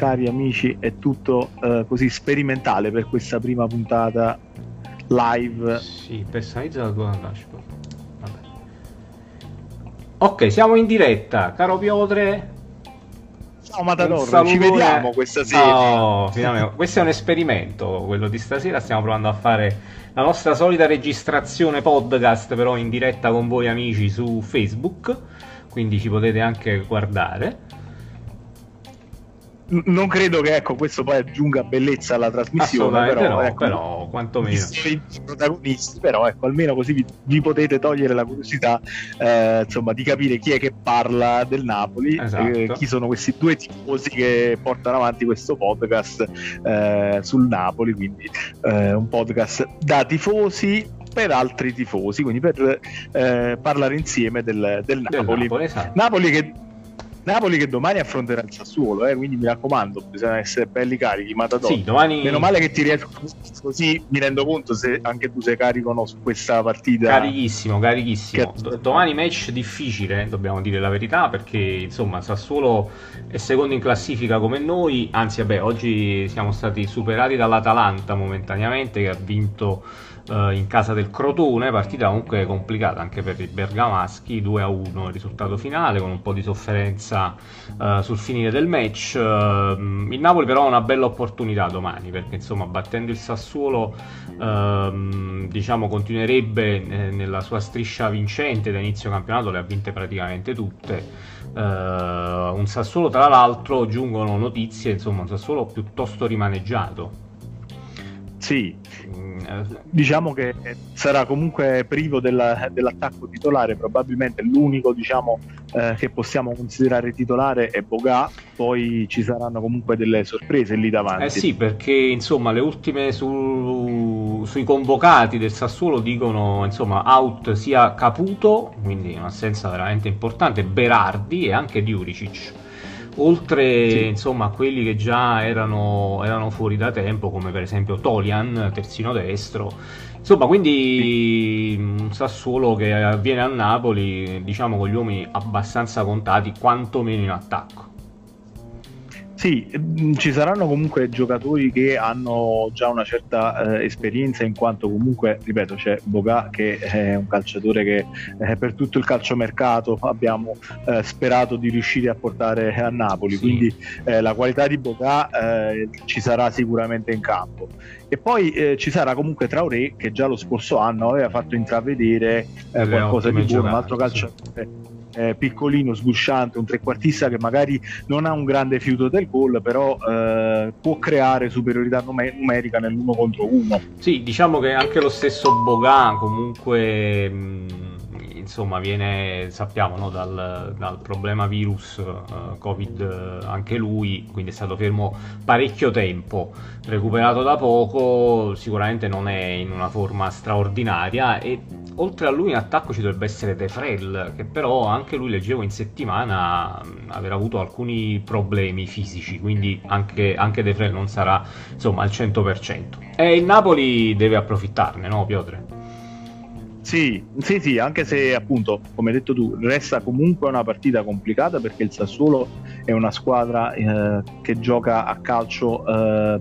cari amici, è tutto uh, così sperimentale per questa prima puntata live. Sì, personalizza la tua dashboard. Vabbè. Ok, siamo in diretta, caro Piotre. Ciao Matador, ci vediamo questa sera. No, questo è un esperimento, quello di stasera. Stiamo provando a fare la nostra solita registrazione podcast, però in diretta con voi amici su Facebook, quindi ci potete anche guardare non credo che ecco, questo poi aggiunga bellezza alla trasmissione, però, no, ecco, però quantomeno i protagonisti, però ecco, almeno così vi, vi potete togliere la curiosità eh, insomma, di capire chi è che parla del Napoli, eh, esatto. eh, chi sono questi due tifosi che portano avanti questo podcast eh, sul Napoli, quindi eh, un podcast da tifosi per altri tifosi, quindi per eh, parlare insieme del, del Napoli. Del Napoli, esatto. Napoli che Napoli che domani affronterà il Sassuolo, eh, quindi mi raccomando, bisogna essere belli carichi. Matador. Sì, domani... Meno male che ti riesco così, mi rendo conto se anche tu sei carico no, su questa partita. Carichissimo, carichissimo. Che... domani match difficile, dobbiamo dire la verità, perché insomma Sassuolo è secondo in classifica come noi, anzi vabbè, oggi siamo stati superati dall'Atalanta momentaneamente che ha vinto uh, in casa del Crotone, partita comunque complicata anche per i bergamaschi, 2 a 1 il risultato finale con un po' di sofferenza uh, sul finire del match. Uh, il Napoli però ha una bella opportunità domani perché insomma battendo il Sassuolo ehm, diciamo continuerebbe eh, nella sua striscia vincente da inizio campionato, le ha vinte praticamente tutte. un Sassuolo tra l'altro giungono notizie, insomma un Sassuolo piuttosto rimaneggiato sì, diciamo che sarà comunque privo della, dell'attacco titolare, probabilmente l'unico diciamo, eh, che possiamo considerare titolare è Boga, poi ci saranno comunque delle sorprese lì davanti. Eh sì, perché insomma le ultime su, sui convocati del Sassuolo dicono insomma out sia Caputo, quindi un'assenza veramente importante, Berardi e anche Diuricic oltre sì. insomma, a quelli che già erano, erano, fuori da tempo, come per esempio Tolian, terzino destro. Insomma, quindi un Sassuolo che viene a Napoli, diciamo con gli uomini abbastanza contati, quantomeno in attacco. Sì, mm, ci saranno comunque giocatori che hanno già una certa eh, esperienza in quanto comunque, ripeto, c'è Boga che è un calciatore che eh, per tutto il calciomercato abbiamo eh, sperato di riuscire a portare a Napoli, sì. quindi eh, la qualità di Boga eh, ci sarà sicuramente in campo. E poi eh, ci sarà comunque Traoré che già lo scorso anno aveva fatto intravedere qualcosa di buono, un altro calciatore. Sì eh, piccolino, sgusciante, un trequartista che magari non ha un grande fiuto del gol, però eh, può creare superiorità numer- numerica nell'uno contro uno. Sì, diciamo che anche lo stesso Bogan comunque... Mh insomma viene, sappiamo, no, dal, dal, problema virus uh, Covid anche lui, quindi è stato fermo parecchio tempo, recuperato da poco, sicuramente non è in una forma straordinaria e oltre a lui in attacco ci dovrebbe essere De Frel, che però anche lui leggevo in settimana aver avuto alcuni problemi fisici, quindi anche, anche De Frel non sarà insomma al 100%. E il Napoli deve approfittarne, no Piotre? Sì, sì, sì, anche se appunto, come hai detto tu, resta comunque una partita complicata perché il Sassuolo è una squadra eh, che gioca a calcio eh,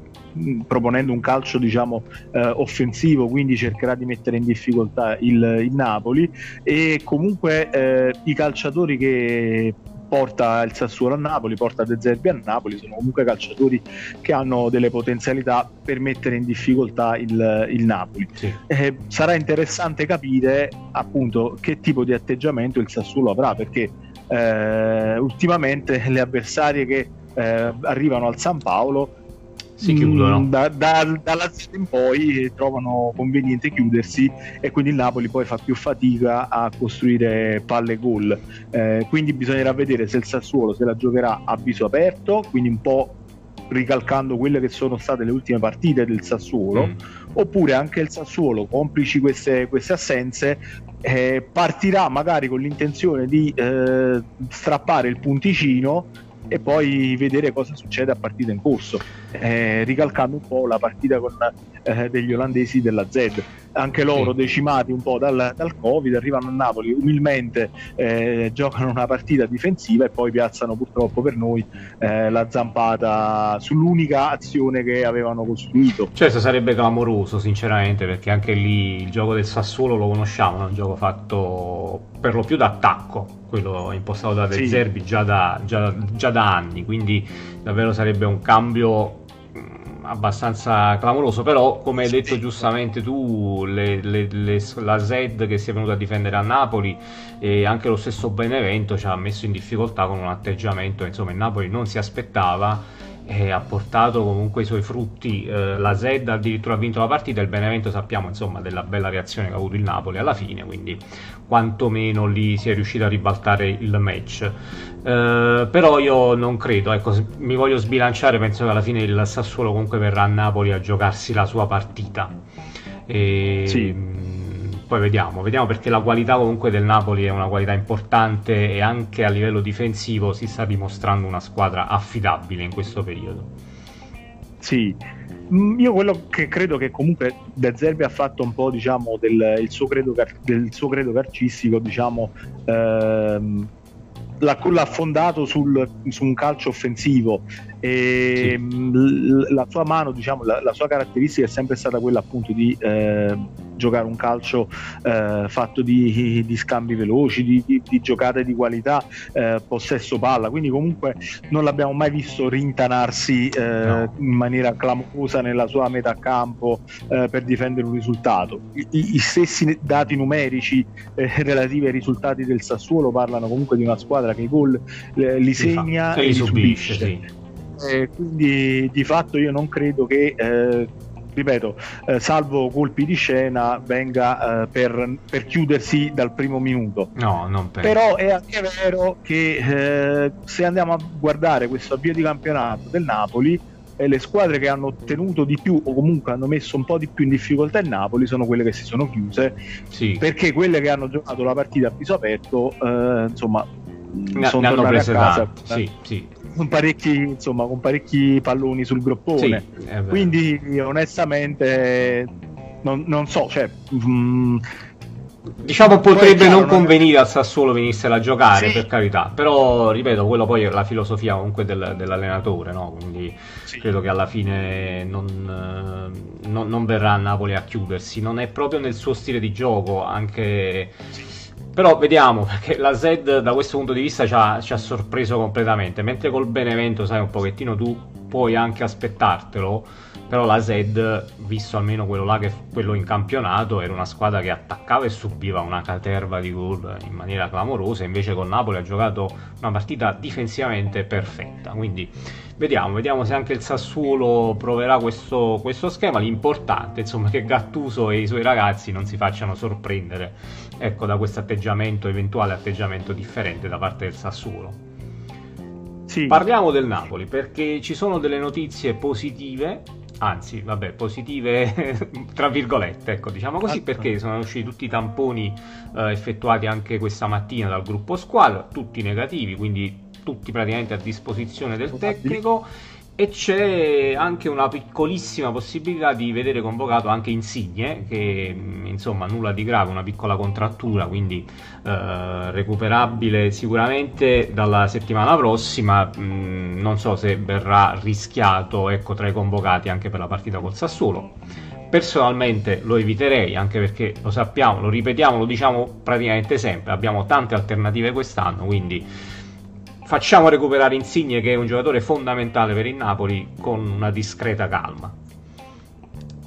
proponendo un calcio diciamo eh, offensivo, quindi cercherà di mettere in difficoltà il, il Napoli e comunque eh, i calciatori che porta il Sassuolo a Napoli, porta De Zerbi a Napoli, sono comunque calciatori che hanno delle potenzialità per mettere in difficoltà il, il Napoli. Sì. Eh, sarà interessante capire appunto che tipo di atteggiamento il Sassuolo avrà, perché eh, ultimamente le avversarie che eh, arrivano al San Paolo si chiudono. Mm, da, da, dalla in poi trovano conveniente chiudersi e quindi il Napoli poi fa più fatica a costruire palle gol. Eh, quindi bisognerà vedere se il Sassuolo se la giocherà a viso aperto, quindi un po' ricalcando quelle che sono state le ultime partite del Sassuolo, mm. oppure anche il Sassuolo, complici queste, queste assenze, eh, partirà magari con l'intenzione di eh, strappare il punticino e poi vedere cosa succede a partita in corso. Eh, ricalcando un po' la partita con, eh, degli olandesi della Z anche loro decimati un po' dal, dal, Covid, arrivano a Napoli umilmente, eh, giocano una partita difensiva e poi piazzano purtroppo per noi eh, la zampata sull'unica azione che avevano costruito. Certo, sarebbe clamoroso sinceramente perché anche lì il gioco del Sassuolo lo conosciamo, è un gioco fatto per lo più d'attacco, quello impostato da De sì. Zerbi già da, già, già da anni, quindi davvero sarebbe un cambio abbastanza clamoroso, però come hai detto giustamente tu, le, le, le, la Zed che si è venuta a difendere a Napoli e anche lo stesso Benevento ci ha messo in difficoltà con un atteggiamento, insomma il Napoli non si aspettava e ha portato comunque i suoi frutti. Eh, la Zed addirittura ha vinto la partita, il Benevento sappiamo insomma della bella reazione che ha avuto il Napoli alla fine, quindi quantomeno lì si è riuscito a ribaltare il match. Eh, però io non credo, ecco, mi voglio sbilanciare, penso che alla fine il Sassuolo comunque verrà a Napoli a giocarsi la sua partita. E, sì poi vediamo, vediamo perché la qualità comunque del Napoli è una qualità importante e anche a livello difensivo si sta dimostrando una squadra affidabile in questo periodo. Sì, mm, io quello che credo che comunque De Zerbi ha fatto un po' diciamo del suo credo, del suo credo calcistico diciamo ehm, l'ha, l'ha fondato sul, su un calcio offensivo e sì. Mm, la sua mano, diciamo, la, la, sua caratteristica è sempre stata quella appunto di eh, giocare un calcio eh, fatto di, di, scambi veloci, di, di, di giocate di qualità, eh, possesso palla, quindi comunque non l'abbiamo mai visto rintanarsi eh, no. in maniera clamorosa nella sua metà campo eh, per difendere un risultato. I, I, stessi dati numerici eh, relativi ai risultati del Sassuolo parlano comunque di una squadra che i gol li segna e li subisce. subisce sì eh, quindi di fatto io non credo che eh, ripeto, eh, salvo colpi di scena, venga eh, per, per, chiudersi dal primo minuto. No, non penso. Però è anche vero che eh, se andiamo a guardare questo avvio di campionato del Napoli, eh, le squadre che hanno ottenuto di più o comunque hanno messo un po' di più in difficoltà il Napoli sono quelle che si sono chiuse, sì. perché quelle che hanno giocato la partita a viso aperto, eh, insomma, ne, sono ne hanno prese casa. Sì, sì con parecchi, insomma, con parecchi palloni sul groppone. Sì, Quindi onestamente non, non so, cioè, mm, Diciamo potrebbe chiaro, non convenire al Sassuolo venissero a giocare, sì. per carità, però ripeto, quello poi è la filosofia comunque del, dell'allenatore, no? quindi sì. credo che alla fine non, non, non, verrà a Napoli a chiudersi, non è proprio nel suo stile di gioco, anche... Sì però vediamo, perché la Z da questo punto di vista ci ha, ci ha, sorpreso completamente, mentre col Benevento, sai, un pochettino tu puoi anche aspettartelo, però la Z, visto almeno quello là che quello in campionato, era una squadra che attaccava e subiva una caterva di gol in maniera clamorosa, invece con Napoli ha giocato una partita difensivamente perfetta, quindi vediamo, vediamo se anche il Sassuolo proverà questo, questo schema, l'importante insomma che Gattuso e i suoi ragazzi non si facciano sorprendere ecco, da questo atteggiamento, eventuale atteggiamento differente da parte del Sassuolo. Sì. Parliamo del Napoli perché ci sono delle notizie positive, anzi, vabbè, positive tra virgolette, ecco, diciamo così, perché sono usciti tutti i tamponi eh, effettuati anche questa mattina dal gruppo squadra, tutti negativi, quindi tutti praticamente a disposizione del tecnico e c'è anche una piccolissima possibilità di vedere convocato anche Insigne, che insomma nulla di grave, una piccola contrattura, quindi eh, recuperabile sicuramente dalla settimana prossima. Mh, non so se verrà rischiato ecco, tra i convocati anche per la partita col Sassuolo. Personalmente lo eviterei anche perché lo sappiamo, lo ripetiamo, lo diciamo praticamente sempre, abbiamo tante alternative quest'anno, quindi facciamo recuperare Insigne che è un giocatore fondamentale per il Napoli con una discreta calma.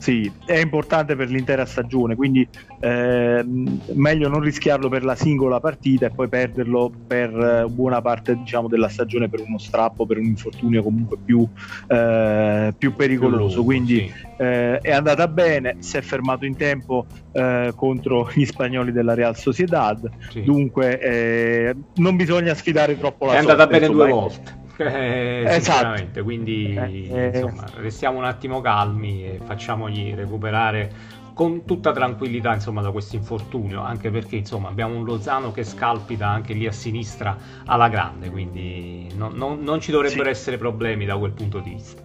Sì, è importante per l'intera stagione, quindi eh, meglio non rischiarlo per la singola partita e poi perderlo per eh, buona parte diciamo, della stagione per uno strappo, per un infortunio comunque più, eh, più pericoloso. Lungo, quindi sì. Eh, è andata bene, si è fermato in tempo eh, contro gli spagnoli della Real Sociedad, sì. dunque eh, non bisogna sfidare troppo la è sorte. È andata bene due volte. Eh, esatto. quindi eh, insomma, restiamo un attimo calmi e facciamogli recuperare con tutta tranquillità insomma, da questo infortunio, anche perché insomma, abbiamo un Lozano che scalpita anche lì a sinistra alla grande, quindi non, non, non ci dovrebbero sì. essere problemi da quel punto di vista.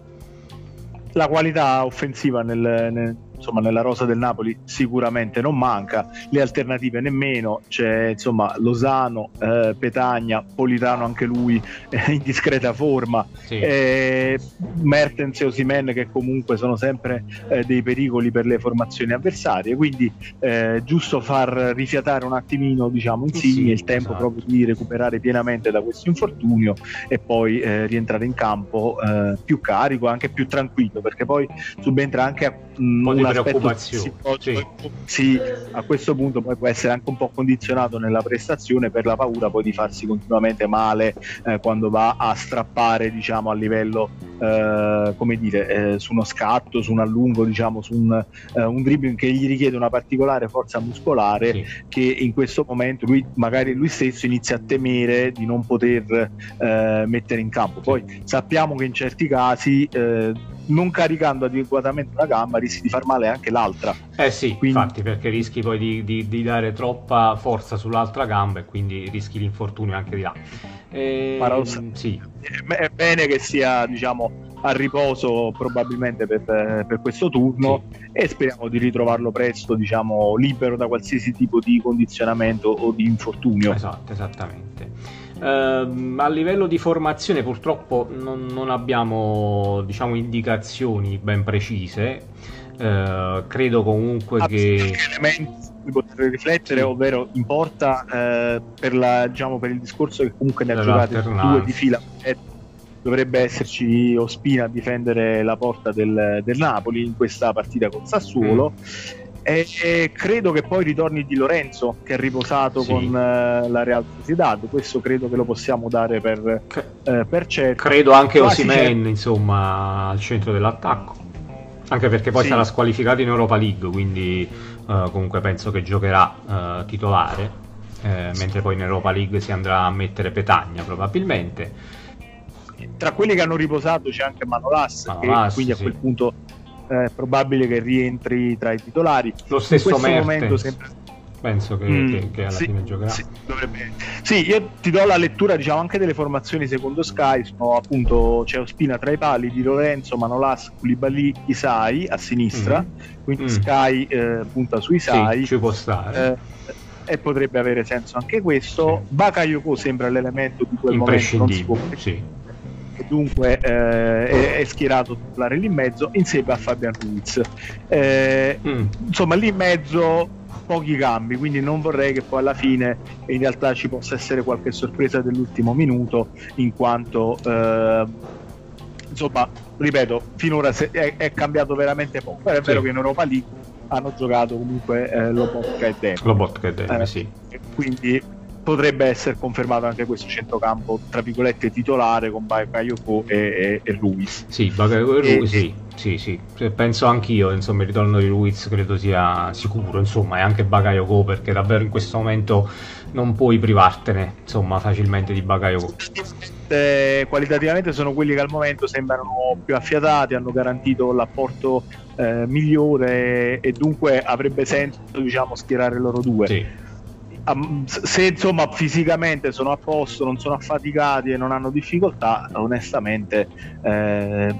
la qualità offensiva nel, nel insomma nella rosa del Napoli sicuramente non manca, le alternative nemmeno, c'è insomma Losano, eh, Petagna, Politano anche lui eh, in discreta forma, sì. eh, Mertens e Osimen che comunque sono sempre eh, dei pericoli per le formazioni avversarie, quindi eh, giusto far rifiatare un attimino diciamo Insigne, sì, il tempo esatto. proprio di recuperare pienamente da questo infortunio e poi eh, rientrare in campo più carico, anche più tranquillo, perché poi subentra anche mh, un preoccupazione. Sì. sì, a questo punto poi può essere anche un po' condizionato nella prestazione per la paura poi di farsi continuamente male eh, quando va a strappare diciamo a livello eh, come dire eh, su uno scatto, su un allungo, diciamo su un, eh, un dribbling che gli richiede una particolare forza muscolare sì. che in questo momento lui magari lui stesso inizia a temere di non poter eh, mettere in campo. Poi sì. sappiamo che in certi casi eh, non caricando adeguatamente una gamba rischi di far male anche l'altra. Eh sì, quindi... infatti, perché rischi poi di, di, di, dare troppa forza sull'altra gamba e quindi rischi l'infortunio anche di là. E... Ehm, sì. È bene che sia, diciamo, a riposo probabilmente per, per questo turno sì. e speriamo di ritrovarlo presto, diciamo, libero da qualsiasi tipo di condizionamento o di infortunio. Esatto, esattamente. Uh, a livello di formazione purtroppo non, non abbiamo diciamo, indicazioni ben precise. Uh, credo comunque che elementi su cui poter riflettere, sì. ovvero importa uh, per, la, diciamo, per, il discorso che comunque ne ha giocate due di fila dovrebbe esserci Ospina a difendere la porta del, del Napoli in questa partita con Sassuolo mm. E, e, credo che poi ritorni di Lorenzo che è riposato sì. con uh, la Real Sociedad. Questo credo che lo possiamo dare per, uh, per certo. Credo anche Osimen, insomma, al centro dell'attacco. Anche perché poi sì. sarà squalificato in Europa League, quindi uh, comunque penso che giocherà titolare. Eh, mentre poi in Europa League si andrà a mettere Petagna probabilmente. Tra quelli che hanno riposato c'è anche Manolas, Manolas che quindi sì. a quel punto è probabile che rientri tra i titolari. Lo stesso In questo momento sembra penso che, mm, che, che alla sì, fine giocherà. Sì, sì, io ti do la lettura diciamo anche delle formazioni secondo Sky, sono appunto c'è Ospina tra i pali di Lorenzo, Manolas, Koulibaly, Isai a sinistra, mm. quindi mm. Sky eh, punta su Isai. Sì, ci può stare. Eh, e potrebbe avere senso anche questo. Sì. Bakayoko sembra l'elemento di quel momento non si può sì dunque eh, è, schierato titolare lì in mezzo insieme a Fabian Ruiz. Eh, mm. Insomma, lì in mezzo pochi cambi, quindi non vorrei che poi alla fine in realtà ci possa essere qualche sorpresa dell'ultimo minuto, in quanto eh, insomma, ripeto, finora è, è, cambiato veramente poco. Però è sì. vero che in Europa League hanno giocato comunque eh, Lobotka e Demi. Lobotka e Demi, eh, sì. Quindi potrebbe essere confermato anche questo centrocampo tra virgolette titolare con Bakayoko e, e, e Ruiz. Sì Bakayoko e Ruiz sì, sì, sì penso anch'io insomma il ritorno di Ruiz credo sia sicuro insomma e anche Bakayoko perché davvero in questo momento non puoi privartene insomma facilmente di Bakayoko. Eh, qualitativamente sono quelli che al momento sembrano più affiatati hanno garantito l'apporto eh, migliore e dunque avrebbe senso diciamo schierare loro due. Sì se insomma fisicamente sono a posto, non sono affaticati e non hanno difficoltà, onestamente eh,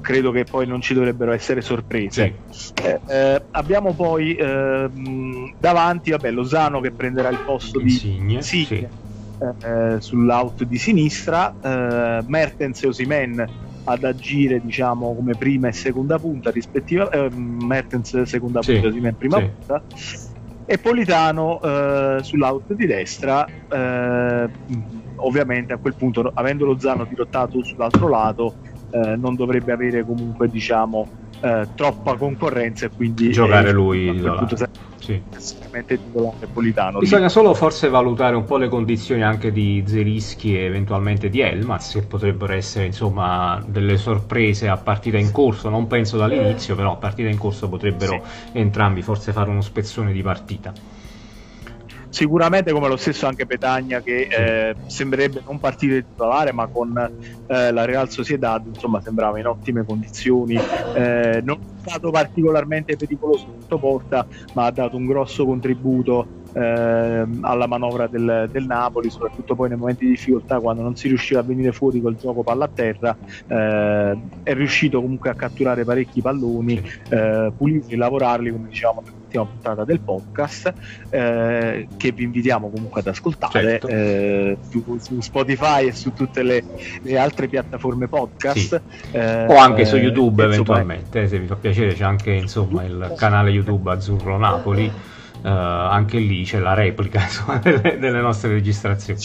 credo che poi non ci dovrebbero essere sorprese. Sì. Eh, eh, abbiamo poi ehm, davanti vabbè, Lozano che prenderà il posto Insigne, di Insigne sì. Eh, sull'out di sinistra, eh, Mertens e Osimen ad agire diciamo come prima e seconda punta rispettivamente, eh, Mertens seconda sì. punta, Osimen prima punta e Politano eh, sull'out di destra eh, ovviamente a quel punto avendo lo Zano dirottato sull'altro lato eh, non dovrebbe avere comunque diciamo eh, troppa concorrenza e quindi giocare lui a quel punto sì. Napolitano. Bisogna solo forse valutare un po' le condizioni anche di Zerischi e eventualmente di Elmas, che potrebbero essere insomma delle sorprese a partita in corso. Non penso dall'inizio, però a partita in corso potrebbero sì. entrambi forse fare uno spezzone di partita sicuramente come lo stesso anche Petagna che eh, sembrerebbe non partire titolare ma con eh, la Real Sociedad insomma sembrava in ottime condizioni. Eh, non è stato particolarmente pericoloso sotto porta ma ha dato un grosso contributo eh, alla manovra del, del, Napoli, soprattutto poi nei momenti di difficoltà quando non si riusciva a venire fuori col gioco palla a terra, eh, è riuscito comunque a catturare parecchi palloni, eh, pulirli, lavorarli come dicevamo nell'ultima puntata del podcast, eh, che vi invitiamo comunque ad ascoltare certo. Eh, su, su, Spotify e su tutte le, le altre piattaforme podcast. Sì. Eh, o anche su YouTube eventualmente, se vi fa piacere c'è anche insomma, il canale YouTube Azzurro Napoli Uh, anche lì c'è la replica insomma, delle, delle, nostre registrazioni.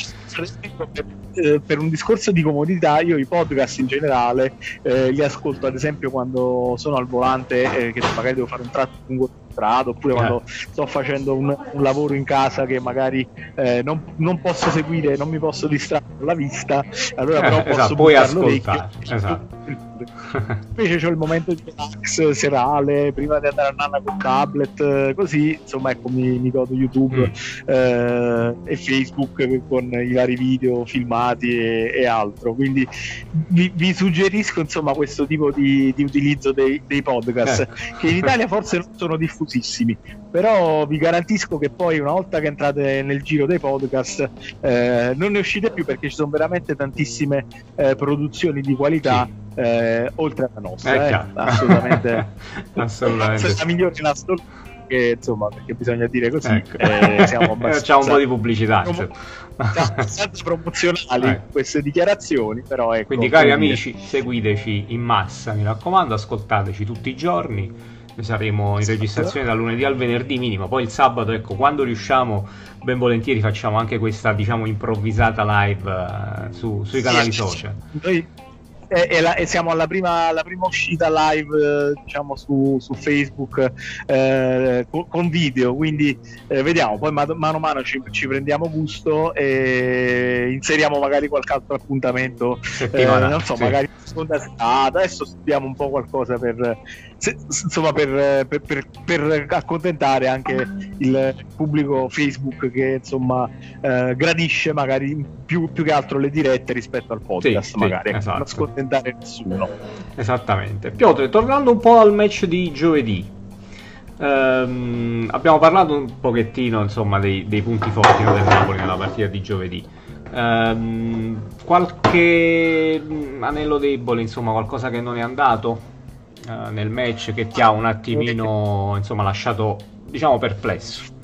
Eh, per un discorso di comodità, io i podcast in generale eh, li ascolto ad esempio quando sono al volante, eh, che magari devo fare un tratto lungo strada, oppure quando eh. sto facendo un, un, lavoro in casa che magari eh, non, non, posso seguire, non mi posso distrarre la vista, allora però posso esatto, puoi ascoltare. Esatto invece c'ho il momento di relax serale prima di andare a nanna con tablet così insomma ecco mi, mi godo youtube mm. eh, e facebook con i vari video filmati e, e altro quindi vi, vi, suggerisco insomma questo tipo di, di utilizzo dei, dei podcast eh. che in Italia forse non sono diffusissimi però vi garantisco che poi una volta che entrate nel giro dei podcast eh, non ne uscite più perché ci sono veramente tantissime eh, produzioni di qualità sì eh, oltre alla nostra, eh, assolutamente, assolutamente. la migliore in assoluto. Che, insomma, perché bisogna dire così, ecco. eh, siamo abbastanza... C'è un po' di pubblicità, promo- abbastanza promozionali ecco. queste dichiarazioni, però ecco, Quindi, cari amici, dire. seguiteci in massa, mi raccomando, ascoltateci tutti i giorni. Noi saremo in registrazione dal lunedì al venerdì minimo, poi il sabato, ecco, quando riusciamo, ben volentieri facciamo anche questa, diciamo, improvvisata live uh, su, sui canali sì, social. Noi e, e, la, e, siamo alla prima, alla prima uscita live eh, diciamo su, su Facebook eh, con, con, video. Quindi eh, vediamo. Poi mano a mano ci, ci, prendiamo gusto e inseriamo magari qualche altro appuntamento. Eh, non so sì. magari seconda serata. Adesso studiamo un po' qualcosa per se, insomma per, per, per, per, accontentare anche il pubblico Facebook che insomma eh, gradisce magari più, più, che altro le dirette rispetto al podcast sì, magari sì, ecco, esatto. non scontentare nessuno. Esattamente. Piotr tornando un po' al match di giovedì ehm, abbiamo parlato un pochettino insomma dei, dei punti forti del Napoli nella partita di giovedì. Ehm, qualche anello debole insomma qualcosa che non è andato uh, nel match che ti ha un attimino insomma, lasciato diciamo perplesso.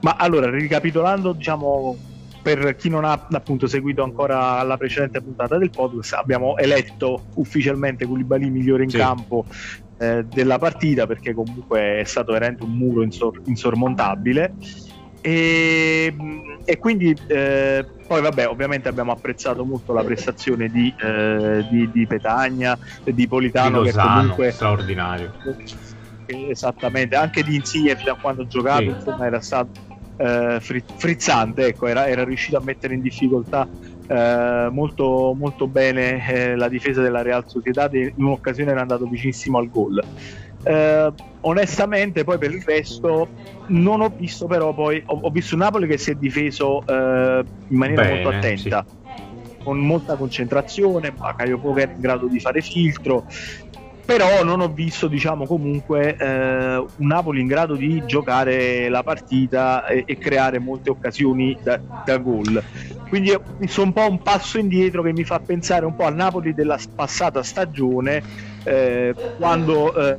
Ma allora, ricapitolando, diciamo, per chi non ha appunto seguito ancora la precedente puntata del podcast, abbiamo eletto ufficialmente Koulibaly migliore in sì. campo eh, della partita perché comunque è stato veramente un muro insor- insormontabile. E, e quindi eh, poi vabbè ovviamente abbiamo apprezzato molto la prestazione di, eh, di, di Petagna di Politano di Lozano, che comunque straordinario esattamente anche di Insigne da quando giocato sì. insomma era stato eh, frizzante ecco era, era, riuscito a mettere in difficoltà eh, molto, molto bene eh, la difesa della Real Sociedad in un'occasione era andato vicinissimo al gol eh, onestamente poi per il resto non ho visto però poi ho, ho visto Napoli che si è difeso eh, in maniera Bene, molto attenta sì. con molta concentrazione Bakayoko che è in grado di fare filtro però non ho visto diciamo comunque eh, un Napoli in grado di giocare la partita e, e creare molte occasioni da, da gol quindi sono un po' un passo indietro che mi fa pensare un po' al Napoli della passata stagione eh, quando eh,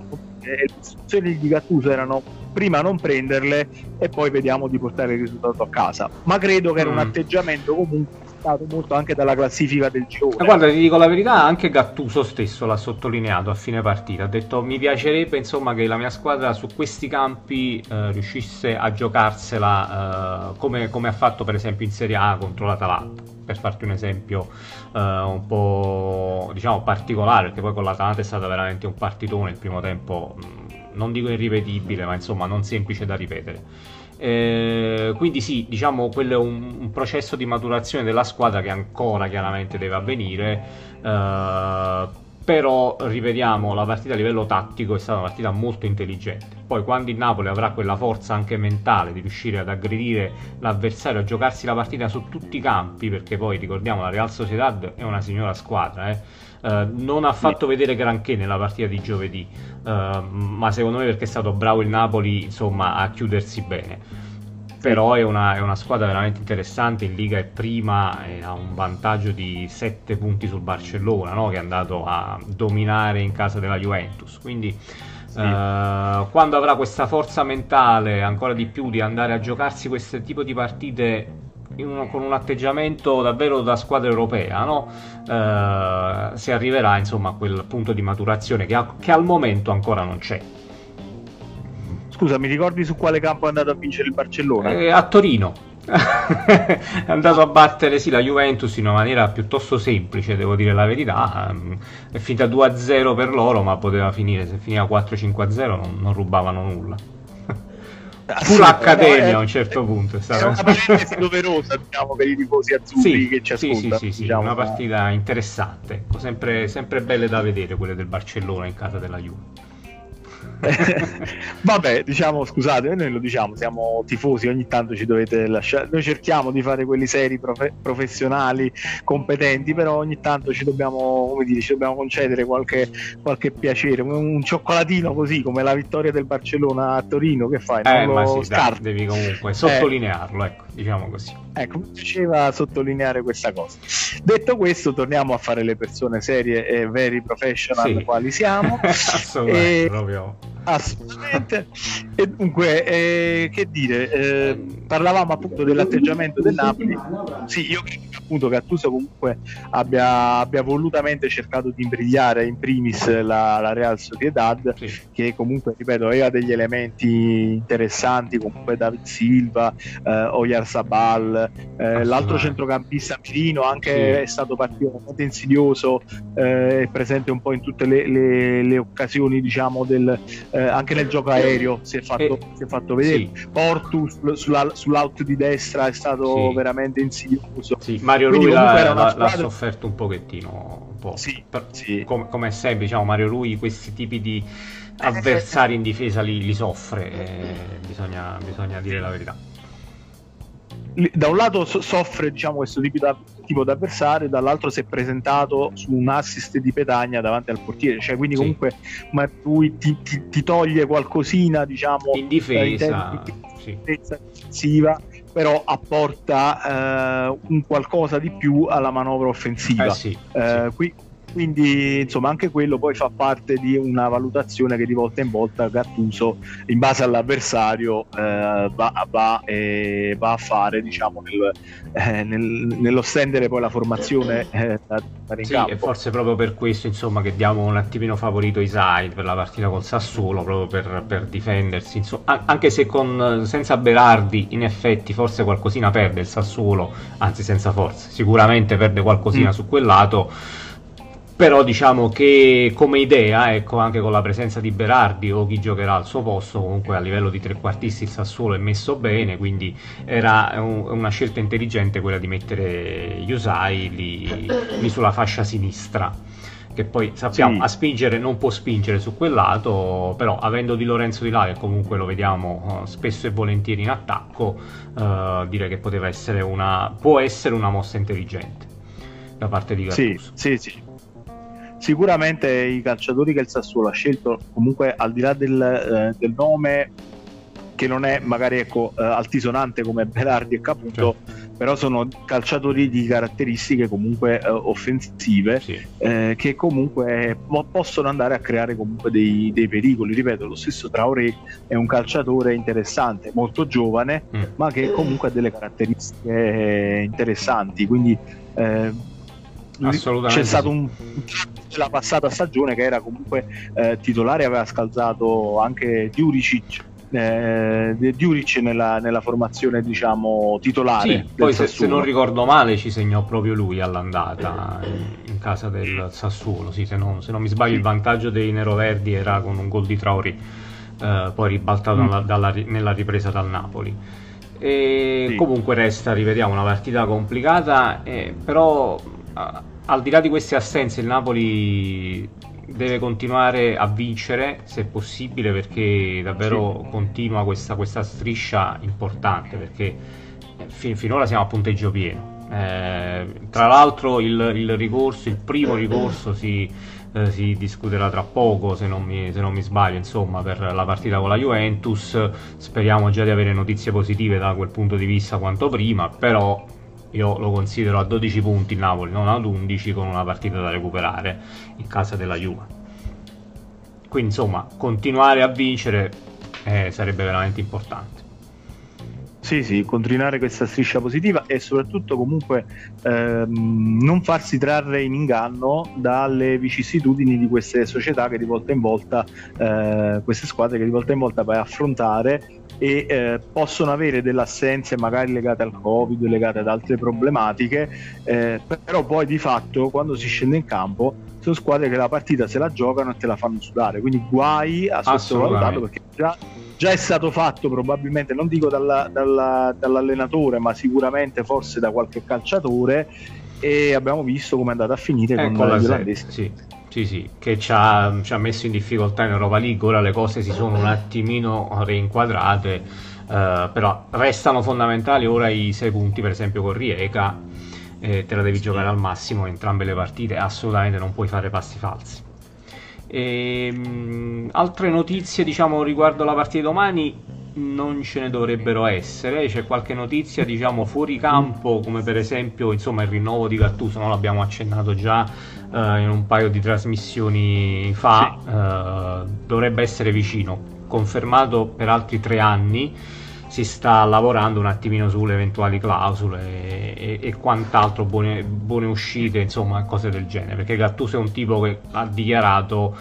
le istruzioni di Gattuso erano prima non prenderle e poi vediamo di portare il risultato a casa ma credo che era un mm. atteggiamento comunque stato molto anche dalla classifica del girone ma guarda ti dico la verità anche Gattuso stesso l'ha sottolineato a fine partita. Ha detto mi piacerebbe insomma che la mia squadra su questi campi eh, riuscisse a giocarsela eh, come, come, ha fatto per esempio in Serie A contro l'Atalanta. Per farti un esempio eh, un po' diciamo particolare perché poi con l'Atalanta è stato veramente un partitone il primo tempo mm, non dico irripetibile ma insomma non semplice da ripetere eh, quindi sì, diciamo quello è un, un, processo di maturazione della squadra che ancora chiaramente deve avvenire. Eh, però ripetiamo la partita a livello tattico è stata una partita molto intelligente poi quando il Napoli avrà quella forza anche mentale di riuscire ad aggredire l'avversario a giocarsi la partita su tutti i campi perché poi ricordiamo la Real Sociedad è una signora squadra eh? Uh, non ha fatto vedere granché nella partita di giovedì uh, ma secondo me perché è stato bravo il Napoli insomma a chiudersi bene però è una, è una, squadra veramente interessante, in Liga è prima e ha un vantaggio di 7 punti sul Barcellona, no? che è andato a dominare in casa della Juventus, quindi sì. uh, quando avrà questa forza mentale ancora di più di andare a giocarsi questo tipo di partite un, con un atteggiamento davvero da squadra europea, no? uh, si arriverà insomma a quel punto di maturazione che, a, che al momento ancora non c'è. Scusa, mi ricordi su quale campo è andato a vincere il Barcellona? Eh, a Torino. è andato a battere sì, la Juventus in una maniera piuttosto semplice, devo dire la verità. È finita 2-0 per loro, ma poteva finire, se finiva 4-5-0 non, non rubavano nulla. Fu l'accademia a un certo punto. È, stata... una partita doverosa diciamo, per i tifosi azzurri sì, che ci ascoltano. Sì, sì, sì, diciamo, una partita interessante, sempre, sempre belle da vedere quelle del Barcellona in casa della Juve. Vabbè, diciamo, scusate, noi lo diciamo, siamo tifosi, ogni tanto ci dovete lasciare. Noi cerchiamo di fare quelli seri, profe- professionali, competenti, però ogni tanto ci dobbiamo, come dire, ci dobbiamo concedere qualche, qualche piacere. Un, cioccolatino così come la vittoria del Barcellona a Torino, che fai? Eh, ma sì, dai, devi comunque eh. sottolinearlo, eh. ecco, diciamo così. Ecco, mi piaceva sottolineare questa cosa. Detto questo, torniamo a fare le persone serie e veri professional sì. quali siamo. Assolutamente, e... proprio assolutamente. E dunque, eh, che dire, eh, parlavamo appunto dell'atteggiamento del Napoli. Sì, io appunto che Gattuso comunque abbia, abbia, volutamente cercato di imbrigliare in primis la, la Real Sociedad, sì. che comunque, ripeto, aveva degli elementi interessanti, comunque David Silva, eh, Oyar Sabal, eh, l'altro centrocampista Mirino anche sì. è stato particolarmente insidioso, eh, è presente un po' in tutte le, le, le occasioni, diciamo, del, eh, anche nel gioco aereo si è fatto, si è fatto vedere. Sì. Portus sulla, sull'out di destra è stato veramente insidioso. Sì, Mario Rui l'ha, l'ha, l'ha, sofferto un pochettino. Un po'. Sì, per, come, come sempre, diciamo, Mario Rui questi tipi di avversari in difesa li, li soffre, eh, bisogna, bisogna dire la verità da un lato soffre diciamo, questo tipo, da, tipo d'avversario, dall'altro si è presentato su un assist di Petagna davanti al portiere, cioè quindi comunque sì. lui ti, ti, ti, toglie qualcosina diciamo, in difesa, in sì. difensiva però apporta eh, un qualcosa di più alla manovra offensiva. Eh sì, eh, qui, quindi insomma anche quello poi fa parte di una valutazione che di volta in volta Gattuso in base all'avversario eh, va, va, eh, va, a fare diciamo nel, eh, nel, nello stendere poi la formazione eh, da, da sì, e forse proprio per questo insomma che diamo un attimino favorito Isai per la partita col Sassuolo proprio per, per difendersi insomma, anche se con, senza Berardi in effetti forse qualcosina perde il Sassuolo anzi senza forse sicuramente perde qualcosina mm. su quel lato però diciamo che come idea, ecco, anche con la presenza di Berardi o chi giocherà al suo posto, comunque a livello di trequartisti il Sassuolo è messo bene, quindi era un, una scelta intelligente quella di mettere Yusai lì, lì sulla fascia sinistra che poi sappiamo sì. a spingere non può spingere su quel lato, però avendo Di Lorenzo di là che comunque lo vediamo uh, spesso e volentieri in attacco, uh, direi che poteva essere una può essere una mossa intelligente da parte di Gattuso. Sì, sì, sì sicuramente i calciatori che il Sassuolo ha scelto, comunque al di là del, eh, del nome che non è magari ecco, eh, altisonante come Berardi e Caputo, certo. però sono calciatori di caratteristiche comunque eh, offensive sì. eh, che comunque possono andare a creare comunque dei, dei, pericoli. Ripeto, lo stesso Traoré è un calciatore interessante, molto giovane, mm. ma che comunque ha delle caratteristiche interessanti. Quindi eh, Assolutamente c'è stato un la passata stagione che era comunque eh, titolare aveva scalzato anche Diuricic eh, Diuric nella, nella, formazione diciamo titolare sì, poi se, se, non ricordo male ci segnò proprio lui all'andata in, casa del Sassuolo sì, se, non, se, non, mi sbaglio il vantaggio dei neroverdi era con un gol di Traori eh, poi ribaltato mm. dalla, dalla, nella ripresa dal Napoli e sì. comunque resta rivediamo una partita complicata eh, però al di là di queste assenze il Napoli deve continuare a vincere se possibile perché davvero sì. continua questa, questa, striscia importante perché eh, fin, finora siamo a punteggio pieno eh, tra l'altro il, il, ricorso il primo ricorso si eh, si discuterà tra poco se non, mi, se non mi sbaglio insomma per la partita con la Juventus speriamo già di avere notizie positive da quel punto di vista quanto prima però io lo considero a 12 punti il Napoli non ad 11 con una partita da recuperare in casa della Juve. Quindi insomma continuare a vincere eh, sarebbe veramente importante. Sì, sì, continuare questa striscia positiva e soprattutto comunque ehm, non farsi trarre in inganno dalle vicissitudini di queste società che di volta in volta, eh, queste squadre che di volta in volta vai a affrontare e eh, possono avere delle assenze magari legate al covid, legate ad altre problematiche, eh, però poi di fatto quando si scende in campo sono squadre che la partita se la giocano e te la fanno sudare, quindi guai a sottovalutarlo perché già già è stato fatto probabilmente, non dico dalla, dalla, dall'allenatore, ma sicuramente forse da qualche calciatore e abbiamo visto come è andata a finire eh, con, gli olandesi. Sì, sì, sì, che ci ha, ci ha, messo in difficoltà in Europa League, ora le cose si sono un attimino reinquadrate, eh, però restano fondamentali ora i sei punti per esempio con Rieca, eh, te la devi giocare al massimo in entrambe le partite, assolutamente non puoi fare passi falsi. E, ehm, altre notizie diciamo riguardo la partita di domani non ce ne dovrebbero essere c'è qualche notizia diciamo fuori campo come per esempio insomma il rinnovo di Gattuso no? l'abbiamo accennato già uh, in un paio di trasmissioni fa sì. uh, dovrebbe essere vicino confermato per altri tre anni si sta lavorando un attimino sulle eventuali clausole e, e, quant'altro, buone, buone, uscite, insomma, cose del genere. Perché Gattuso è un tipo che ha dichiarato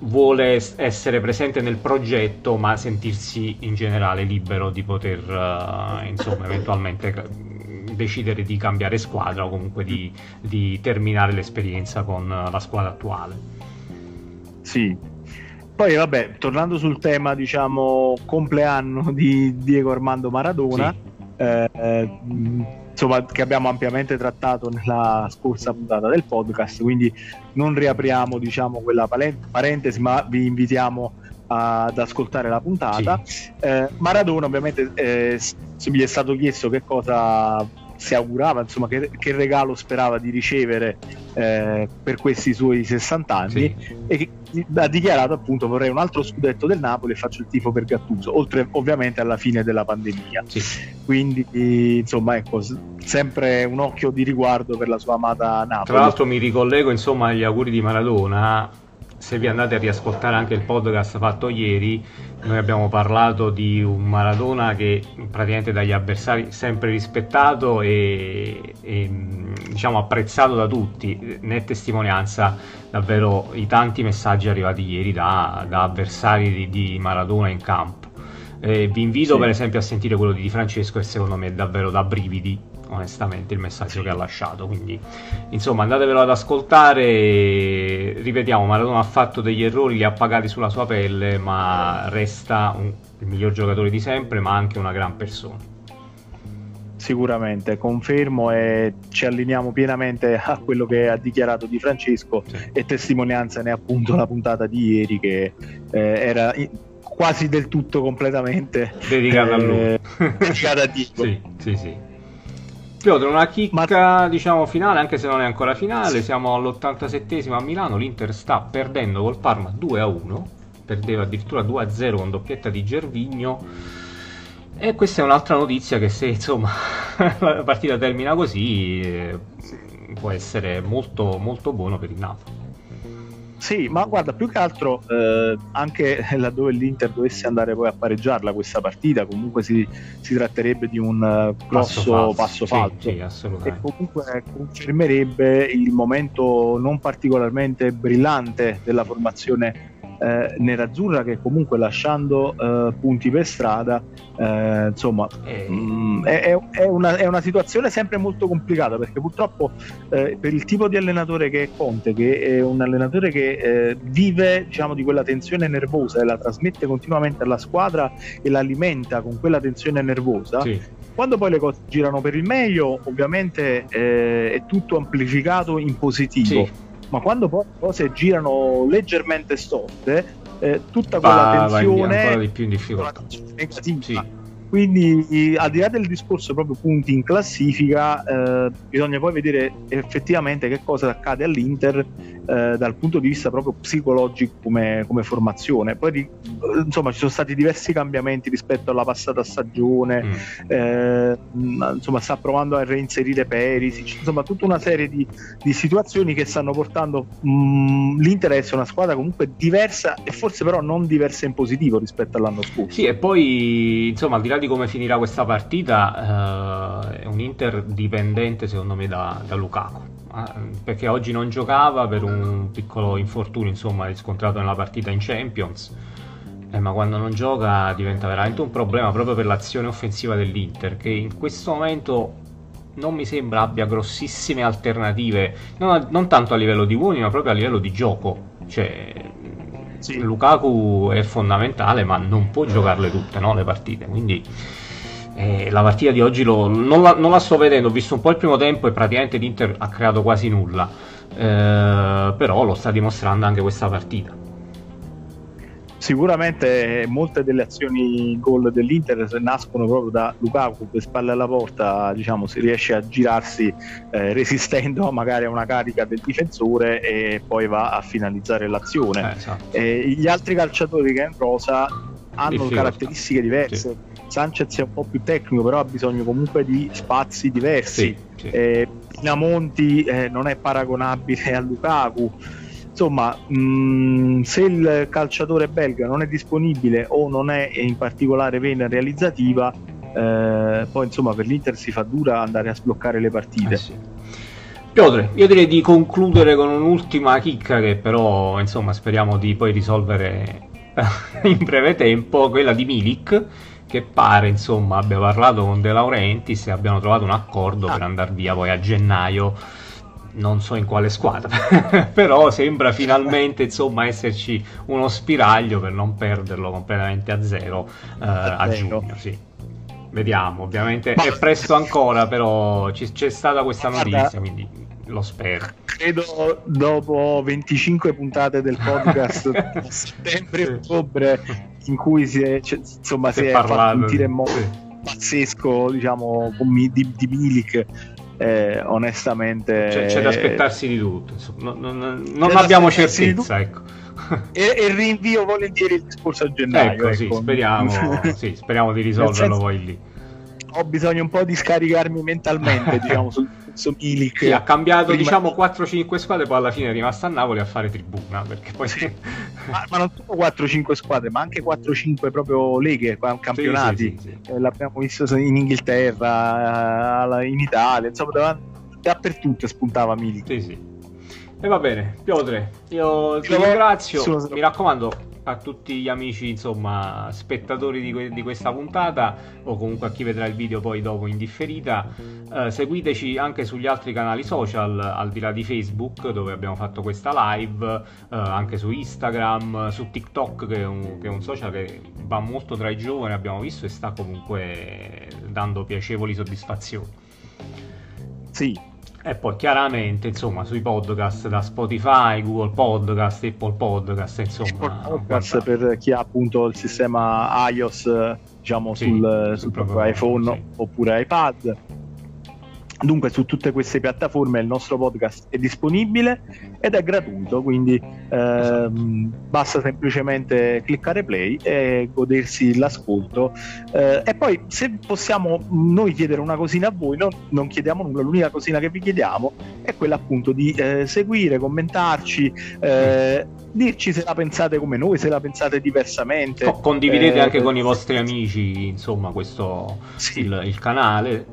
vuole essere presente nel progetto, ma sentirsi in generale libero di poter, uh, insomma, eventualmente decidere di cambiare squadra o comunque di, di terminare l'esperienza con la squadra attuale. Sì, poi vabbè, tornando sul tema, diciamo, compleanno di Diego Armando Maradona, sì. eh, insomma, che abbiamo ampiamente trattato nella scorsa puntata del podcast, quindi non riapriamo, diciamo, quella parentesi, ma vi invitiamo ad ascoltare la puntata. Sì. Eh, Maradona, ovviamente, eh, gli è stato chiesto che cosa si augurava, insomma, che, che, regalo sperava di ricevere eh, per questi suoi 60 anni sì. e ha dichiarato appunto vorrei un altro scudetto del Napoli e faccio il tifo per Gattuso, oltre ovviamente alla fine della pandemia. Sì. Quindi insomma ecco, sempre un occhio di riguardo per la sua amata Napoli. Tra l'altro mi ricollego insomma agli auguri di Maradona se vi andate a riascoltare anche il podcast fatto ieri, noi abbiamo parlato di un Maradona che praticamente dagli avversari sempre rispettato e, e diciamo apprezzato da tutti, ne è testimonianza davvero i tanti messaggi arrivati ieri da, da avversari di, di, Maradona in campo. Eh, vi invito sì. per esempio a sentire quello di Di Francesco e secondo me è davvero da brividi onestamente il messaggio che ha lasciato. Quindi insomma andatevelo ad ascoltare ripetiamo Maradona ha fatto degli errori li ha pagati sulla sua pelle ma resta un, il miglior giocatore di sempre ma anche una gran persona. Sicuramente confermo e ci allineiamo pienamente a quello che ha dichiarato Di Francesco sì. e testimonianza ne è appunto la puntata di ieri che eh, era quasi del tutto completamente dedicata eh, a lui. dedicata a Dio sì, sì, sì. Piotr, una chicca Ma... diciamo finale, anche se non è ancora finale, siamo all'87 a Milano, l'Inter sta perdendo col Parma 2 a 1, perdeva addirittura 2 a 0 con doppietta di Gervigno. E questa è un'altra notizia che se insomma la partita termina così eh, può essere molto molto buono per il Napoli. Sì, ma guarda, più che altro eh, anche laddove l'Inter dovesse andare poi a pareggiarla questa partita, comunque si, si tratterebbe di un uh, grosso passo falso. Sì, sì, e comunque confermerebbe il momento non particolarmente brillante della formazione eh, nerazzurra che comunque lasciando eh, punti per strada eh, insomma mh, mm, è, è, una, è, una, situazione sempre molto complicata perché purtroppo eh, per il tipo di allenatore che è Conte che è un allenatore che eh, vive diciamo di quella tensione nervosa e la trasmette continuamente alla squadra e la alimenta con quella tensione nervosa sì. quando poi le cose girano per il meglio ovviamente eh, è tutto amplificato in positivo. Sì ma quando poi le cose girano leggermente storte, eh, tutta quella va, tensione va ancora di più in difficoltà. Sì. Quindi, al di là del discorso proprio punti in classifica, eh, bisogna poi vedere effettivamente che cosa accade all'Inter eh, dal punto di vista proprio psicologico come, come formazione. Poi insomma ci sono stati diversi cambiamenti rispetto alla passata stagione, mm. eh, insomma sta provando a reinserire Perisic, insomma tutta una serie di, di situazioni che stanno portando mh, mm, l'Inter a essere una squadra comunque diversa e forse però non diversa in positivo rispetto all'anno scorso. Sì, e poi insomma al di là di come finirà questa partita eh, è un Inter dipendente secondo me da, da Lukaku perché oggi non giocava per un piccolo infortunio insomma riscontrato nella partita in Champions eh, ma quando non gioca diventa veramente un problema proprio per l'azione offensiva dell'Inter che in questo momento non mi sembra abbia grossissime alternative non, non tanto a livello di uomini ma proprio a livello di gioco cioè sì. Lukaku è fondamentale ma non può giocarle tutte no, le partite quindi eh, la partita di oggi lo, non, la, non, la, sto vedendo, ho visto un po' il primo tempo e praticamente l'Inter ha creato quasi nulla, eh, però lo sta dimostrando anche questa partita. Sicuramente molte delle azioni gol dell'Inter nascono proprio da Lukaku che spalle alla porta, diciamo, si riesce a girarsi eh, resistendo magari a una carica del difensore e poi va a finalizzare l'azione. Eh, esatto. gli altri calciatori che è in rosa hanno caratteristiche diverse. Sì Sanchez è un po' più tecnico, però ha bisogno comunque di spazi diversi. Sì, sì. Eh, Pinamonti eh, non è paragonabile a Lukaku. Insomma, mh, mm, se il calciatore belga non è disponibile o non è in particolare vena realizzativa, eh, poi insomma per l'Inter si fa dura andare a sbloccare le partite. Eh sì. Piotre, io direi di concludere con un'ultima chicca che però insomma speriamo di poi risolvere in breve tempo, quella di Milik che pare insomma abbia parlato con De Laurentiis e abbiano trovato un accordo ah. per andare via poi a gennaio non so in quale squadra però sembra finalmente insomma esserci uno spiraglio per non perderlo completamente a zero eh, a giugno sì. vediamo ovviamente Ma... è presto ancora però c- c'è stata questa notizia quindi lo spero credo dopo 25 puntate del podcast settembre e ottobre in cui si è, cioè, insomma, si, si è, parlato, fatto sentire modo sì. pazzesco diciamo, di, di Milik eh, onestamente cioè, c'è da aspettarsi di tutto insomma, non, non, non abbiamo certezza ecco. e, e, rinvio volentieri il discorso a gennaio ecco, ecco. Sì, speriamo, sì, speriamo di risolverlo senso, poi lì ho bisogno un po' di scaricarmi mentalmente diciamo sul su Milik. Sì, ha cambiato prima... diciamo 4-5 squadre, poi alla fine è rimasto a Napoli a fare tribuna. Perché poi... Sì. ma, ma, non solo 4-5 squadre, ma anche 4-5 proprio leghe, campionati. Sì, sì, eh, l'abbiamo visto in Inghilterra, in Italia, insomma, dappertutto spuntava Milik. Sì, sì. E va bene, Piotre, io ti ringrazio. Mi raccomando, a tutti gli amici, insomma, spettatori di, que- di, questa puntata o comunque a chi vedrà il video poi dopo in differita. Eh, seguiteci anche sugli altri canali social, al di là di Facebook, dove abbiamo fatto questa live, eh, anche su Instagram, su TikTok, che è, un, che è un social che va molto tra i giovani, abbiamo visto, e sta comunque dando piacevoli soddisfazioni. Sì, e poi chiaramente, insomma, sui podcast da Spotify, Google Podcast, Apple Podcast, insomma. Podcast per chi ha appunto il sistema iOS, diciamo, sì, sul, sul, proprio iPhone sì. oppure iPad Dunque su tutte queste piattaforme il nostro podcast è disponibile ed è gratuito, quindi ehm, basta semplicemente cliccare play e godersi l'ascolto. Eh, e poi se possiamo noi chiedere una cosina a voi, no, non chiediamo nulla, l'unica cosina che vi chiediamo è quella appunto di eh, seguire, commentarci. Eh, dirci se la pensate come noi, se la pensate diversamente. Co- condividete eh, anche con i vostri amici, insomma, questo sì. il, il, canale.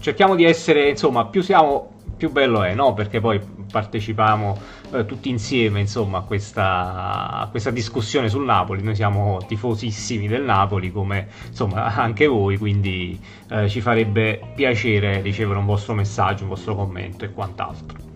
Cerchiamo di essere, insomma, più siamo più bello è, no? Perché poi partecipiamo eh, tutti insieme, insomma, a questa, a questa, discussione sul Napoli. Noi siamo tifosissimi del Napoli, come insomma anche voi, quindi eh, ci farebbe piacere ricevere un vostro messaggio, un vostro commento e quant'altro.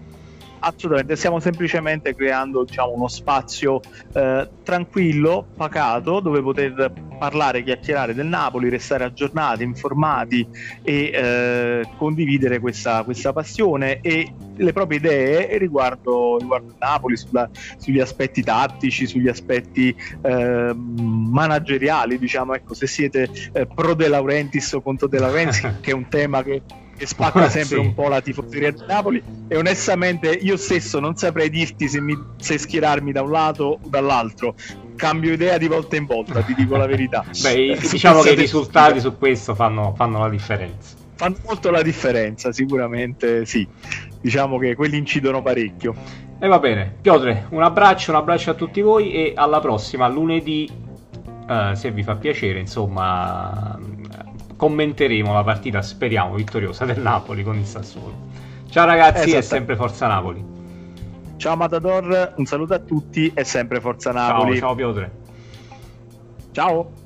Assolutamente, stiamo semplicemente creando diciamo, uno spazio eh, tranquillo, pacato, dove poter parlare, chiacchierare del Napoli, restare aggiornati, informati e eh, condividere questa, questa, passione e le proprie idee riguardo, riguardo il Napoli, sulla, sugli aspetti tattici, sugli aspetti eh, manageriali, diciamo, ecco, se siete eh, pro De Laurentiis o contro De Laurentiis, che è un tema che che spacca sempre sì. un po' la tifoseria di Napoli. E onestamente io stesso non saprei dirti se, mi, se schierarmi da un lato o dall'altro. Cambio idea di volta in volta ti dico la verità. Beh, diciamo che i risultati su questo fanno, fanno la differenza. Fanno molto la differenza sicuramente sì. Diciamo che quelli incidono parecchio. E va bene. Piotre un abbraccio un abbraccio a tutti voi e alla prossima lunedì. Uh, se vi fa piacere insomma commenteremo la partita, speriamo, vittoriosa del Napoli con il Sassuolo. Ciao ragazzi, esatto. è sempre Forza Napoli. Ciao Matador, un saluto a tutti e sempre Forza Napoli. Ciao, ciao Piotre. Ciao.